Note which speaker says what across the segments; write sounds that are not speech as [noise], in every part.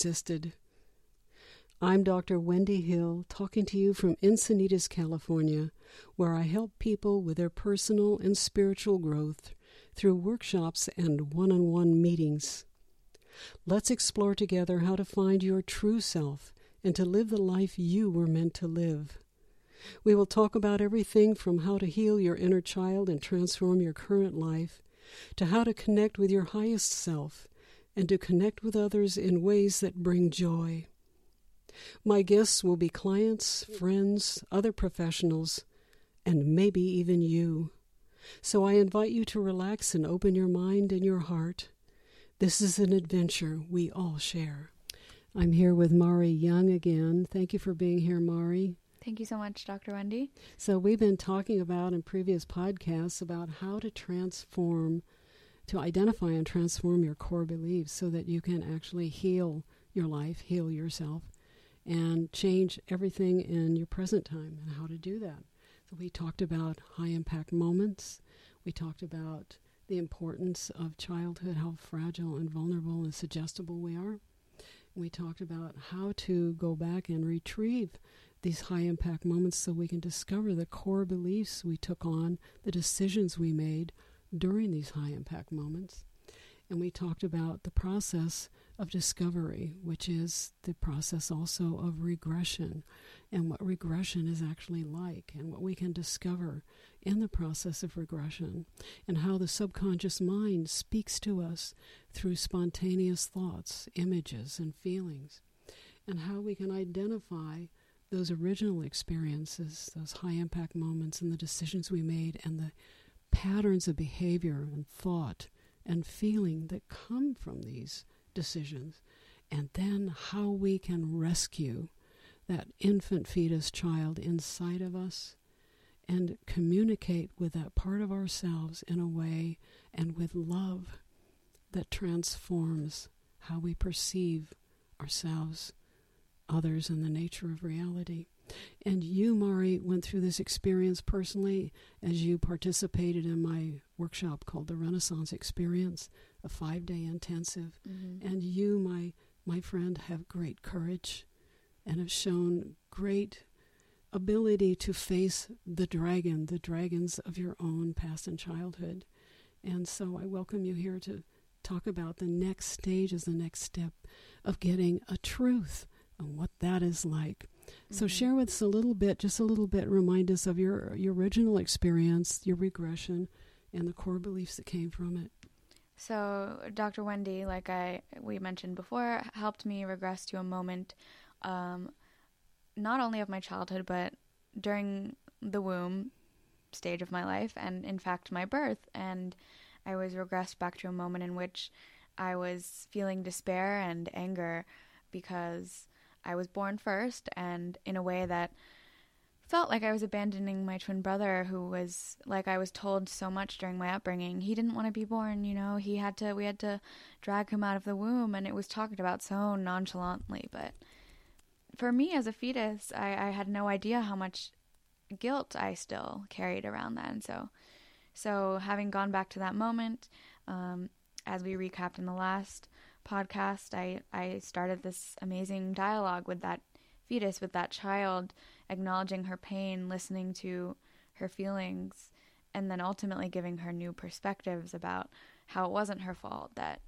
Speaker 1: existed. I'm Dr. Wendy Hill, talking to you from Encinitas, California, where I help people with their personal and spiritual growth through workshops and one on one meetings. Let's explore together how to find your true self and to live the life you were meant to live. We will talk about everything from how to heal your inner child and transform your current life, to how to connect with your highest self and to connect with others in ways that bring joy. My guests will be clients, friends, other professionals, and maybe even you. So I invite you to relax and open your mind and your heart. This is an adventure we all share. I'm here with Mari Young again. Thank you for being here, Mari.
Speaker 2: Thank you so much, Dr. Wendy.
Speaker 1: So, we've been talking about in previous podcasts about how to transform, to identify and transform your core beliefs so that you can actually heal your life, heal yourself, and change everything in your present time and how to do that. So we talked about high impact moments. We talked about the importance of childhood, how fragile and vulnerable and suggestible we are. We talked about how to go back and retrieve these high impact moments so we can discover the core beliefs we took on, the decisions we made during these high impact moments. And we talked about the process of discovery, which is the process also of regression, and what regression is actually like, and what we can discover in the process of regression, and how the subconscious mind speaks to us through spontaneous thoughts, images, and feelings, and how we can identify those original experiences, those high impact moments, and the decisions we made, and the patterns of behavior and thought and feeling that come from these decisions, and then how we can rescue that infant fetus child inside of us and communicate with that part of ourselves in a way and with love that transforms how we perceive ourselves, others, and the nature of reality. And you, Mari, went through this experience personally as you participated in my workshop called the Renaissance Experience a five day intensive. Mm-hmm. And you, my my friend, have great courage and have shown great ability to face the dragon, the dragons of your own past and childhood. And so I welcome you here to talk about the next stage as the next step of getting a truth and what that is like. Mm-hmm. So share with us a little bit, just a little bit, remind us of your your original experience, your regression, and the core beliefs that came from it.
Speaker 2: So Dr. Wendy, like I we mentioned before, helped me regress to a moment, um, not only of my childhood, but during the womb stage of my life, and in fact my birth. And I was regressed back to a moment in which I was feeling despair and anger because I was born first, and in a way that felt like I was abandoning my twin brother, who was like I was told so much during my upbringing. He didn't want to be born, you know. He had to. We had to drag him out of the womb, and it was talked about so nonchalantly. But for me, as a fetus, I, I had no idea how much guilt I still carried around then. So, so having gone back to that moment, um, as we recapped in the last podcast, I I started this amazing dialogue with that fetus, with that child acknowledging her pain, listening to her feelings, and then ultimately giving her new perspectives about how it wasn't her fault that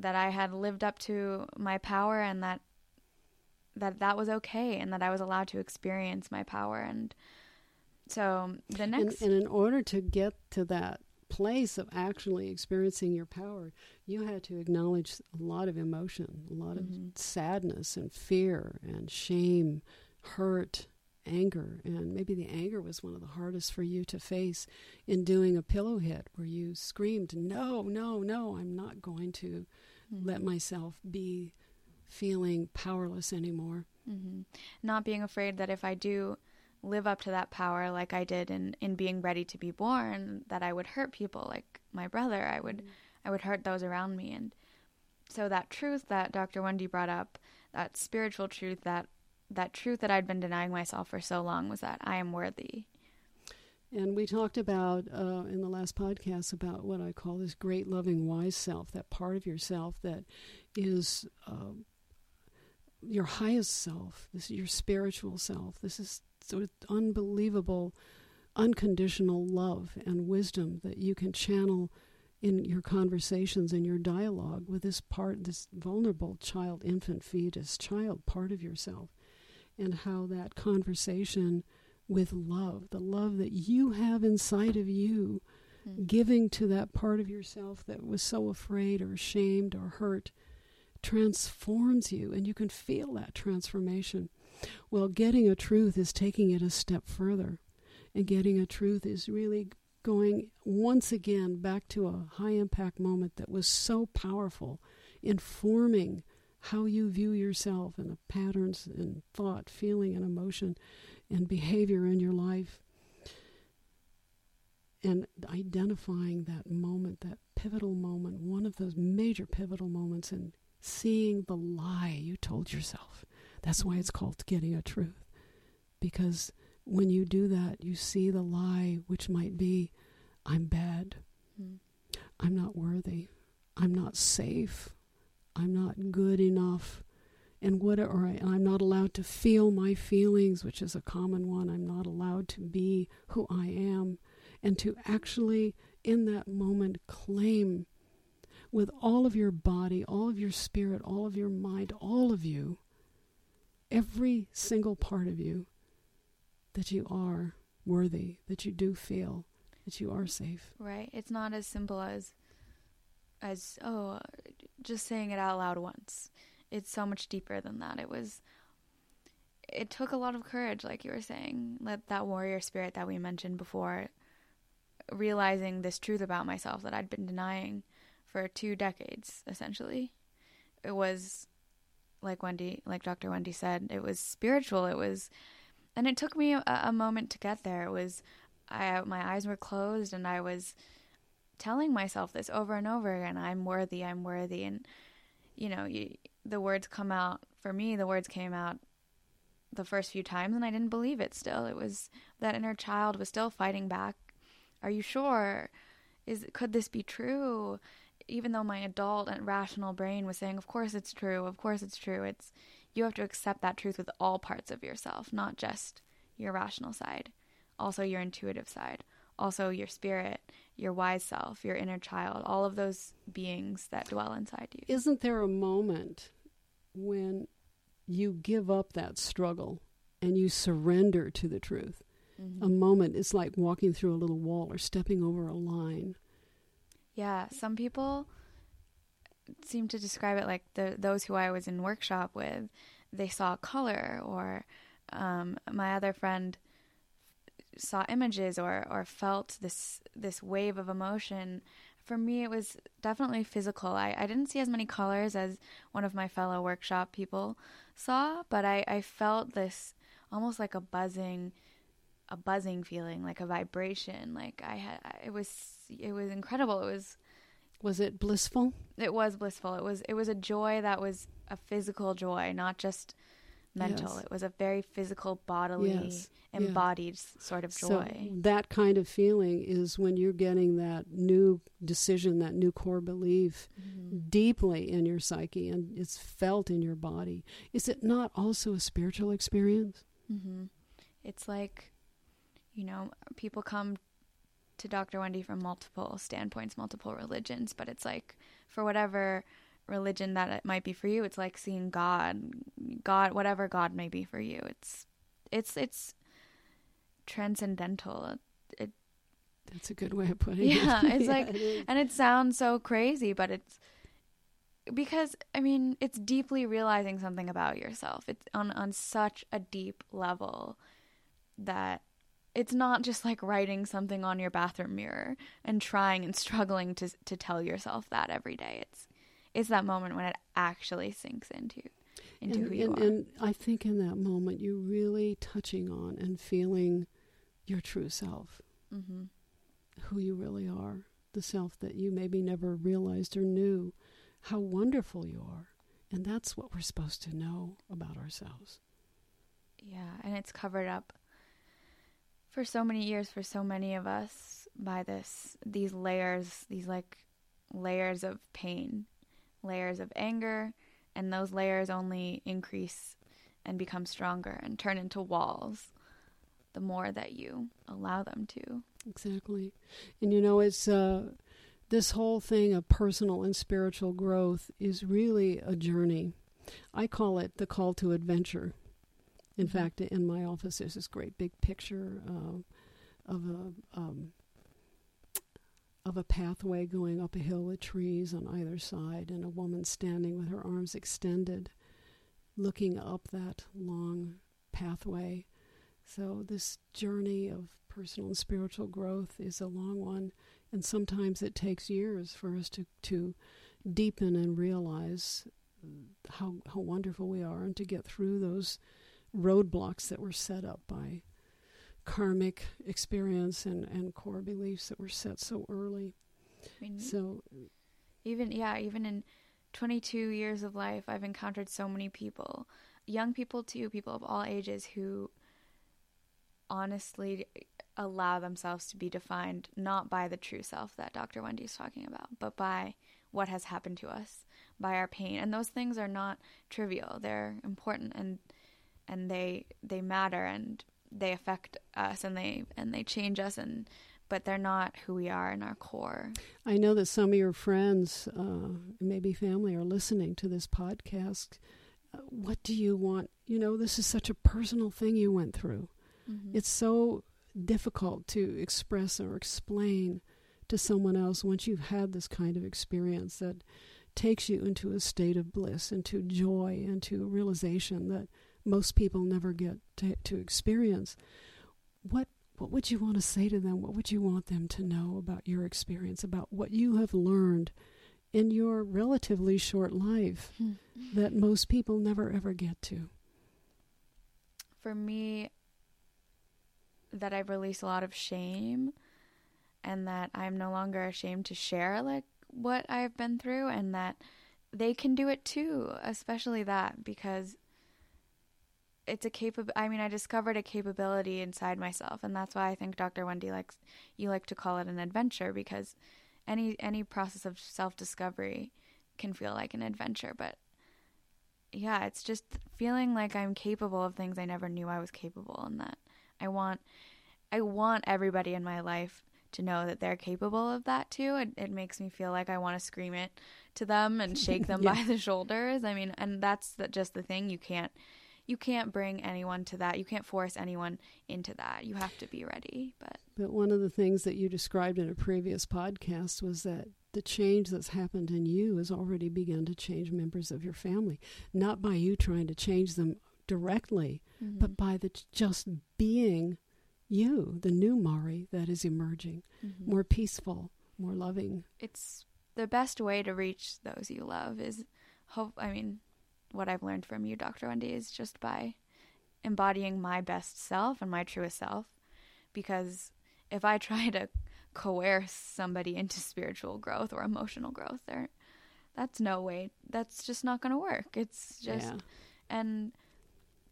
Speaker 2: that I had lived up to my power and that that that was okay and that I was allowed to experience my power. And so the next
Speaker 1: and, and in order to get to that place of actually experiencing your power, you had to acknowledge a lot of emotion, a lot mm-hmm. of sadness and fear and shame hurt, anger, and maybe the anger was one of the hardest for you to face in doing a pillow hit where you screamed, No, no, no, I'm not going to mm-hmm. let myself be feeling powerless anymore.
Speaker 2: Mm-hmm. Not being afraid that if I do live up to that power like I did in, in being ready to be born, that I would hurt people like my brother. I would mm-hmm. I would hurt those around me and so that truth that Dr. Wendy brought up, that spiritual truth that that truth that I'd been denying myself for so long was that I am worthy.
Speaker 1: And we talked about uh, in the last podcast about what I call this great, loving, wise self, that part of yourself that is uh, your highest self. This is your spiritual self. This is of unbelievable, unconditional love and wisdom that you can channel in your conversations and your dialogue with this part, this vulnerable child, infant, fetus, child part of yourself, and how that conversation with love, the love that you have inside of you, mm-hmm. giving to that part of yourself that was so afraid or ashamed or hurt, transforms you, and you can feel that transformation. Well, getting a truth is taking it a step further. And getting a truth is really going once again back to a high impact moment that was so powerful, informing how you view yourself and the patterns in thought, feeling, and emotion and behavior in your life. And identifying that moment, that pivotal moment, one of those major pivotal moments, and seeing the lie you told yourself. That's why it's called getting a truth. Because when you do that, you see the lie, which might be, I'm bad. Mm. I'm not worthy. I'm not safe. I'm not good enough. And what or I, I'm not allowed to feel my feelings, which is a common one. I'm not allowed to be who I am. And to actually, in that moment, claim with all of your body, all of your spirit, all of your mind, all of you, every single part of you, that you are worthy, that you do feel, that you are safe.
Speaker 2: Right. It's not as simple as as oh, just saying it out loud once. It's so much deeper than that. It was it took a lot of courage like you were saying. Let that warrior spirit that we mentioned before realizing this truth about myself that I'd been denying for 2 decades essentially. It was like Wendy, like Dr. Wendy said, it was spiritual. It was and it took me a, a moment to get there. It was I my eyes were closed and I was telling myself this over and over again. I'm worthy. I'm worthy. And you know, you, the words come out for me. The words came out the first few times, and I didn't believe it. Still, it was that inner child was still fighting back. Are you sure? Is could this be true? Even though my adult and rational brain was saying, "Of course it's true. Of course it's true." It's you have to accept that truth with all parts of yourself, not just your rational side, also your intuitive side, also your spirit, your wise self, your inner child, all of those beings that dwell inside you.
Speaker 1: Isn't there a moment when you give up that struggle and you surrender to the truth? Mm-hmm. A moment is like walking through a little wall or stepping over a line.
Speaker 2: Yeah, some people seem to describe it like the those who I was in workshop with, they saw color, or um, my other friend saw images or or felt this this wave of emotion. For me, it was definitely physical. I, I didn't see as many colors as one of my fellow workshop people saw, but I, I felt this almost like a buzzing a buzzing feeling like a vibration like i had it was it was incredible it was
Speaker 1: was it blissful?
Speaker 2: It was blissful. It was it was a joy that was a physical joy, not just mental. Yes. It was a very physical, bodily, yes. embodied yeah. sort of joy.
Speaker 1: So that kind of feeling is when you're getting that new decision, that new core belief mm-hmm. deeply in your psyche and it's felt in your body. Is it not also a spiritual experience?
Speaker 2: Mm-hmm. It's like, you know, people come to Dr. Wendy from multiple standpoints, multiple religions, but it's like for whatever religion that it might be for you, it's like seeing God, God, whatever God may be for you. It's it's it's transcendental. It,
Speaker 1: That's a good way of putting
Speaker 2: yeah,
Speaker 1: it.
Speaker 2: it's yeah, it's [laughs] like, and it sounds so crazy, but it's because I mean, it's deeply realizing something about yourself. It's on on such a deep level that it's not just like writing something on your bathroom mirror and trying and struggling to to tell yourself that every day. It's it's that moment when it actually sinks into into
Speaker 1: and,
Speaker 2: who you
Speaker 1: and,
Speaker 2: are.
Speaker 1: And I think in that moment you're really touching on and feeling your true self, mm-hmm. who you really are, the self that you maybe never realized or knew, how wonderful you are, and that's what we're supposed to know about ourselves.
Speaker 2: Yeah, and it's covered up for so many years for so many of us by this these layers these like layers of pain layers of anger and those layers only increase and become stronger and turn into walls the more that you allow them to.
Speaker 1: Exactly. And you know it's uh this whole thing of personal and spiritual growth is really a journey. I call it the call to adventure in fact in my office there's this great big picture uh, of a um, of a pathway going up a hill with trees on either side, and a woman standing with her arms extended, looking up that long pathway. So, this journey of personal and spiritual growth is a long one, and sometimes it takes years for us to, to deepen and realize how, how wonderful we are and to get through those roadblocks that were set up by karmic experience and, and core beliefs that were set so early. I mean, so
Speaker 2: even yeah, even in 22 years of life, I've encountered so many people, young people too, people of all ages who honestly allow themselves to be defined not by the true self that Dr. Wendy is talking about, but by what has happened to us, by our pain. And those things are not trivial. They're important and and they they matter and they affect us and they and they change us and but they're not who we are in our core.
Speaker 1: I know that some of your friends, uh, maybe family, are listening to this podcast. Uh, what do you want? You know, this is such a personal thing you went through. Mm-hmm. It's so difficult to express or explain to someone else once you've had this kind of experience that takes you into a state of bliss, into joy, into realization that most people never get to, to experience. What what would you want to say to them? What would you want them to know about your experience, about what you have learned in your relatively short life mm-hmm. that most people never ever get to?
Speaker 2: For me, that I've released a lot of shame and that I'm no longer ashamed to share like what I've been through and that they can do it too, especially that because it's a capable i mean i discovered a capability inside myself and that's why i think dr wendy likes you like to call it an adventure because any any process of self discovery can feel like an adventure but yeah it's just feeling like i'm capable of things i never knew i was capable and that i want i want everybody in my life to know that they're capable of that too it, it makes me feel like i want to scream it to them and shake them [laughs] yeah. by the shoulders i mean and that's the, just the thing you can't you can't bring anyone to that. You can't force anyone into that. You have to be ready. But
Speaker 1: but one of the things that you described in a previous podcast was that the change that's happened in you has already begun to change members of your family, not by you trying to change them directly, mm-hmm. but by the just being you, the new Mari that is emerging, mm-hmm. more peaceful, more loving.
Speaker 2: It's the best way to reach those you love is hope I mean what I've learned from you, Dr. Wendy, is just by embodying my best self and my truest self. Because if I try to coerce somebody into spiritual growth or emotional growth, there, that's no way. That's just not going to work. It's just, yeah. and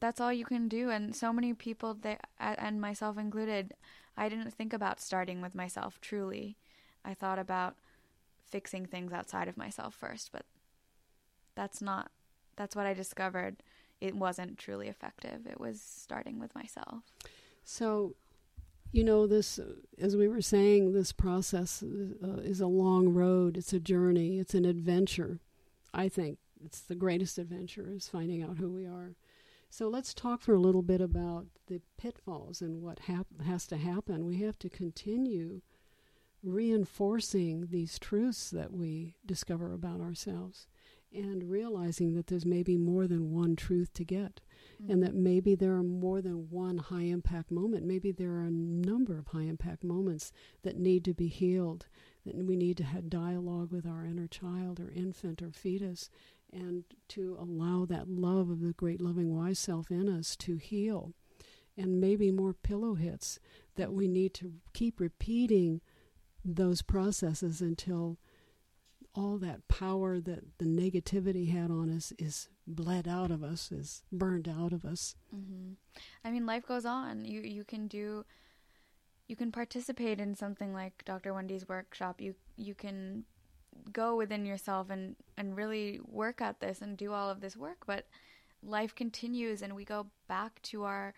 Speaker 2: that's all you can do. And so many people, they, and myself included, I didn't think about starting with myself truly. I thought about fixing things outside of myself first, but that's not that's what I discovered. It wasn't truly effective. It was starting with myself.
Speaker 1: So, you know, this, as we were saying, this process uh, is a long road. It's a journey. It's an adventure. I think it's the greatest adventure is finding out who we are. So let's talk for a little bit about the pitfalls and what hap- has to happen. We have to continue reinforcing these truths that we discover about ourselves and realizing that there's maybe more than one truth to get mm-hmm. and that maybe there are more than one high impact moment maybe there are a number of high impact moments that need to be healed that we need to have dialogue with our inner child or infant or fetus and to allow that love of the great loving wise self in us to heal and maybe more pillow hits that we need to keep repeating those processes until all that power that the negativity had on us is bled out of us, is burned out of us.
Speaker 2: Mm-hmm. I mean, life goes on. You you can do you can participate in something like Dr. Wendy's workshop. You you can go within yourself and and really work at this and do all of this work, but life continues and we go back to our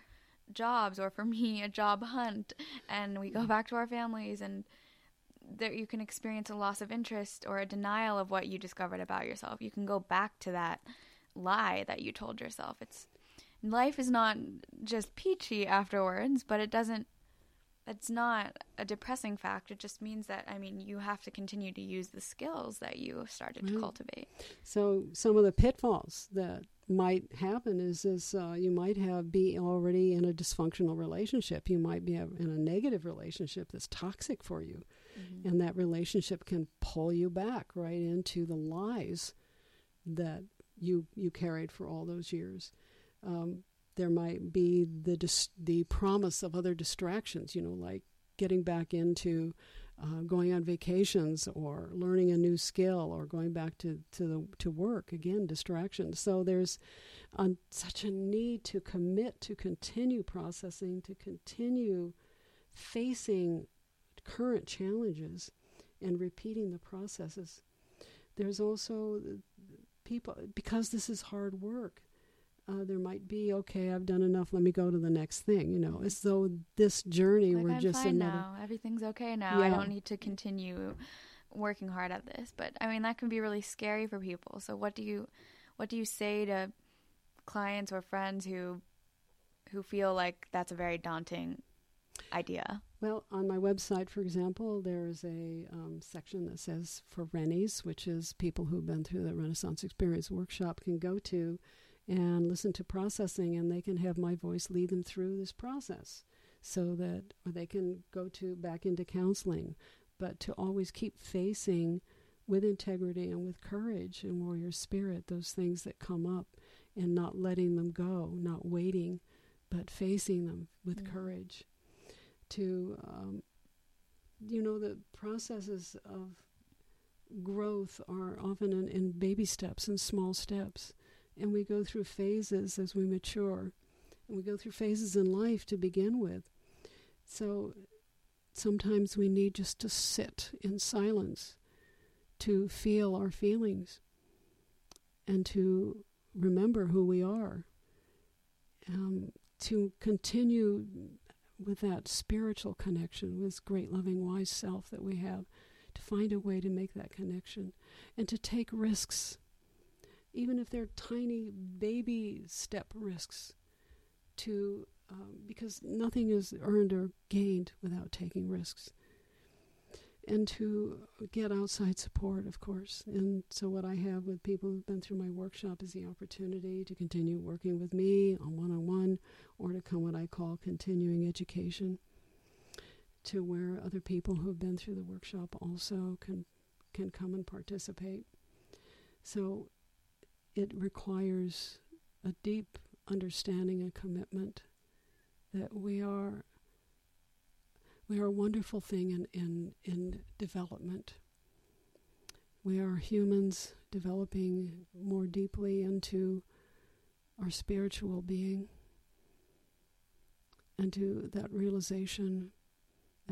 Speaker 2: jobs or for [laughs] me a job hunt and we go back to our families and there you can experience a loss of interest or a denial of what you discovered about yourself. You can go back to that lie that you told yourself. It's life is not just peachy afterwards, but it doesn't it's not a depressing fact. It just means that I mean you have to continue to use the skills that you started right. to cultivate.
Speaker 1: So some of the pitfalls that might happen is this uh, you might have be already in a dysfunctional relationship you might be in a negative relationship that's toxic for you mm-hmm. and that relationship can pull you back right into the lies that you you carried for all those years. Um, there might be the dis- the promise of other distractions you know like getting back into uh, going on vacations or learning a new skill or going back to to the, to work. Again distractions. So there's such a need to commit to continue processing to continue facing current challenges and repeating the processes there's also people because this is hard work uh, there might be okay i've done enough let me go to the next thing you know as though this journey
Speaker 2: like,
Speaker 1: were
Speaker 2: I'm
Speaker 1: just
Speaker 2: fine
Speaker 1: another
Speaker 2: now. everything's okay now yeah. i don't need to continue working hard at this but i mean that can be really scary for people so what do you what do you say to clients or friends who who feel like that's a very daunting idea
Speaker 1: well on my website for example there's a um, section that says for rennies which is people who've been through the renaissance experience workshop can go to and listen to processing, and they can have my voice lead them through this process so that or they can go to back into counseling, but to always keep facing with integrity and with courage and warrior spirit those things that come up and not letting them go, not waiting, but facing them with mm-hmm. courage. To, um, you know, the processes of growth are often in, in baby steps and small steps and we go through phases as we mature. And we go through phases in life to begin with. So sometimes we need just to sit in silence to feel our feelings and to remember who we are. Um, to continue with that spiritual connection with great loving wise self that we have to find a way to make that connection and to take risks even if they're tiny baby step risks, to um, because nothing is earned or gained without taking risks. And to get outside support, of course. And so, what I have with people who've been through my workshop is the opportunity to continue working with me on one on one or to come what I call continuing education, to where other people who've been through the workshop also can, can come and participate. So, it requires a deep understanding and commitment that we are we are a wonderful thing in, in, in development. We are humans developing more deeply into our spiritual being and to that realization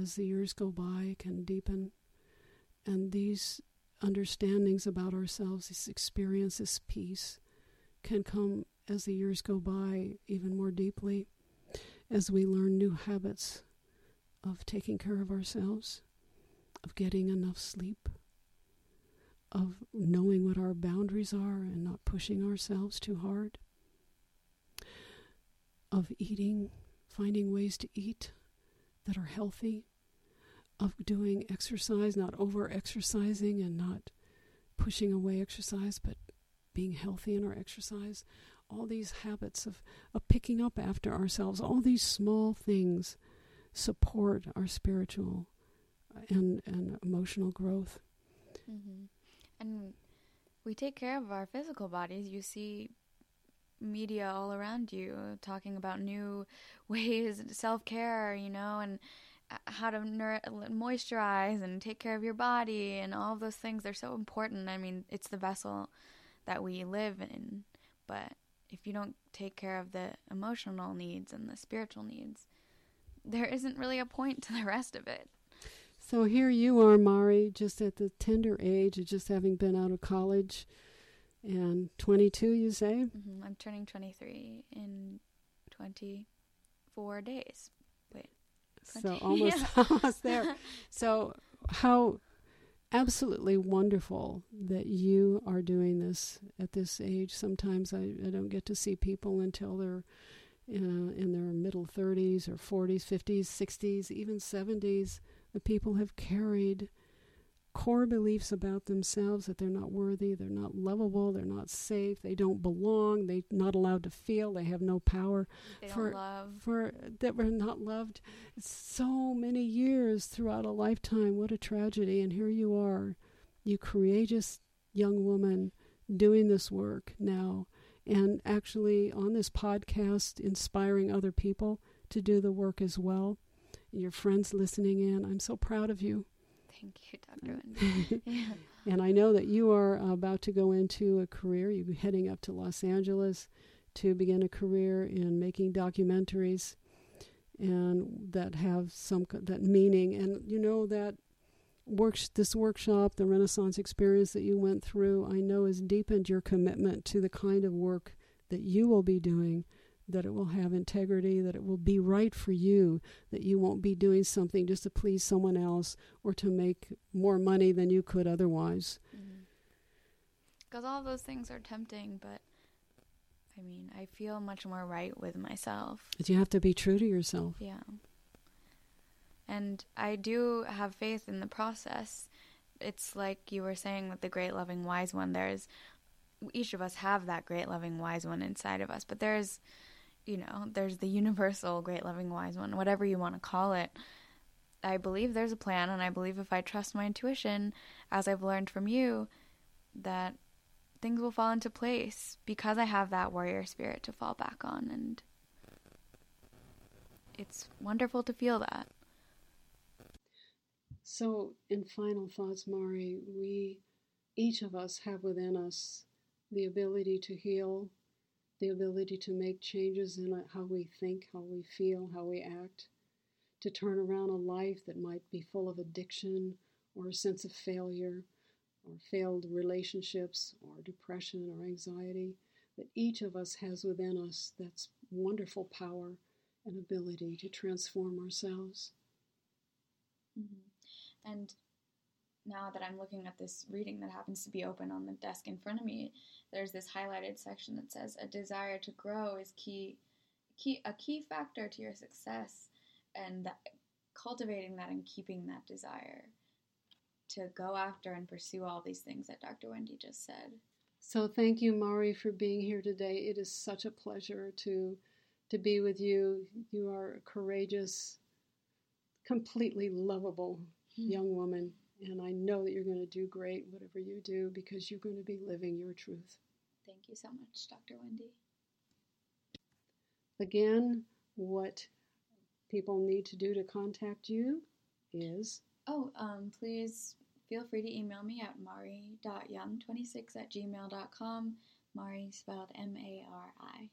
Speaker 1: as the years go by can deepen and these understandings about ourselves, this experience, this peace, can come as the years go by even more deeply as we learn new habits of taking care of ourselves, of getting enough sleep, of knowing what our boundaries are and not pushing ourselves too hard, of eating, finding ways to eat that are healthy of doing exercise, not over exercising and not pushing away exercise, but being healthy in our exercise. All these habits of, of picking up after ourselves, all these small things support our spiritual and, and emotional growth.
Speaker 2: Mm-hmm. And we take care of our physical bodies. You see media all around you talking about new [laughs] ways, self care, you know, and how to moisturize and take care of your body and all those things they're so important i mean it's the vessel that we live in but if you don't take care of the emotional needs and the spiritual needs there isn't really a point to the rest of it.
Speaker 1: So here you are, Mari, just at the tender age of just having been out of college and 22, you say?
Speaker 2: Mm-hmm. I'm turning 23 in 24 days. Wait. 20.
Speaker 1: So [laughs] almost, yeah. almost there. [laughs] So how absolutely wonderful that you are doing this at this age. Sometimes I, I don't get to see people until they're uh, in their middle 30s or 40s, 50s, 60s, even 70s the people have carried core beliefs about themselves that they're not worthy, they're not lovable, they're not safe, they don't belong, they're not allowed to feel, they have no power
Speaker 2: they
Speaker 1: for
Speaker 2: love.
Speaker 1: for that we're not loved. So many years throughout a lifetime. What a tragedy! And here you are, you courageous young woman doing this work now and actually on this podcast inspiring other people to do the work as well your friends listening in. I'm so proud of you.
Speaker 2: Thank you, Dr. [laughs]
Speaker 1: Yeah. And I know that you are about to go into a career. You're heading up to Los Angeles to begin a career in making documentaries and that have some that meaning and you know that works this workshop the renaissance experience that you went through i know has deepened your commitment to the kind of work that you will be doing that it will have integrity, that it will be right for you, that you won't be doing something just to please someone else or to make more money than you could otherwise.
Speaker 2: Because mm-hmm. all those things are tempting, but I mean, I feel much more right with myself.
Speaker 1: But you have to be true to yourself.
Speaker 2: Yeah. And I do have faith in the process. It's like you were saying with the great loving wise one, there's each of us have that great loving wise one inside of us, but there's you know, there's the [laughs] universal great loving wise one, whatever you want to call it. I believe there's a plan, and I believe if I trust my intuition, as I've learned from you, that things will fall into place because I have that warrior spirit to fall back on. And it's wonderful to feel that.
Speaker 1: So, in final thoughts, Mari, we, each of us, have within us the ability to heal the ability to make changes in how we think, how we feel, how we act, to turn around a life that might be full of addiction or a sense of failure or failed relationships or depression or anxiety, that each of us has within us that's wonderful power and ability to transform ourselves.
Speaker 2: Mm-hmm. And now that I'm looking at this reading that happens to be open on the desk in front of me, there's this highlighted section that says a desire to grow is key, key a key factor to your success, and that, cultivating that and keeping that desire to go after and pursue all these things that Dr. Wendy just said.
Speaker 1: So thank you, Mari, for being here today. It is such a pleasure to to be with you. You are courageous, completely lovable. Young woman. And I know that you're going to do great, whatever you do, because you're going to be living your truth.
Speaker 2: Thank you so much, Dr. Wendy.
Speaker 1: Again, what people need to do to contact you is.
Speaker 2: Oh, um, please feel free to email me at mari.young26 at gmail.com. Mari spelled M A R I.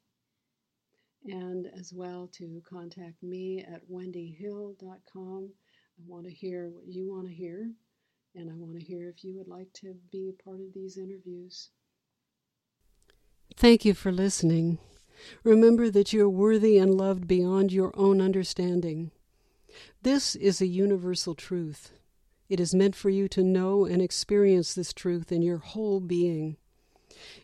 Speaker 1: And as well to contact me at wendyhill.com. I want to hear what you want to hear and I want to hear if you would like to be a part of these interviews. Thank you for listening. Remember that you're worthy and loved beyond your own understanding. This is a universal truth. It is meant for you to know and experience this truth in your whole being.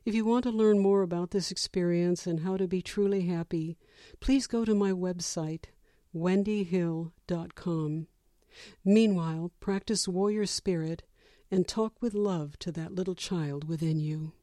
Speaker 1: If you want to learn more about this experience and how to be truly happy, please go to my website, wendyhill.com. Meanwhile, practice warrior spirit and talk with love to that little child within you.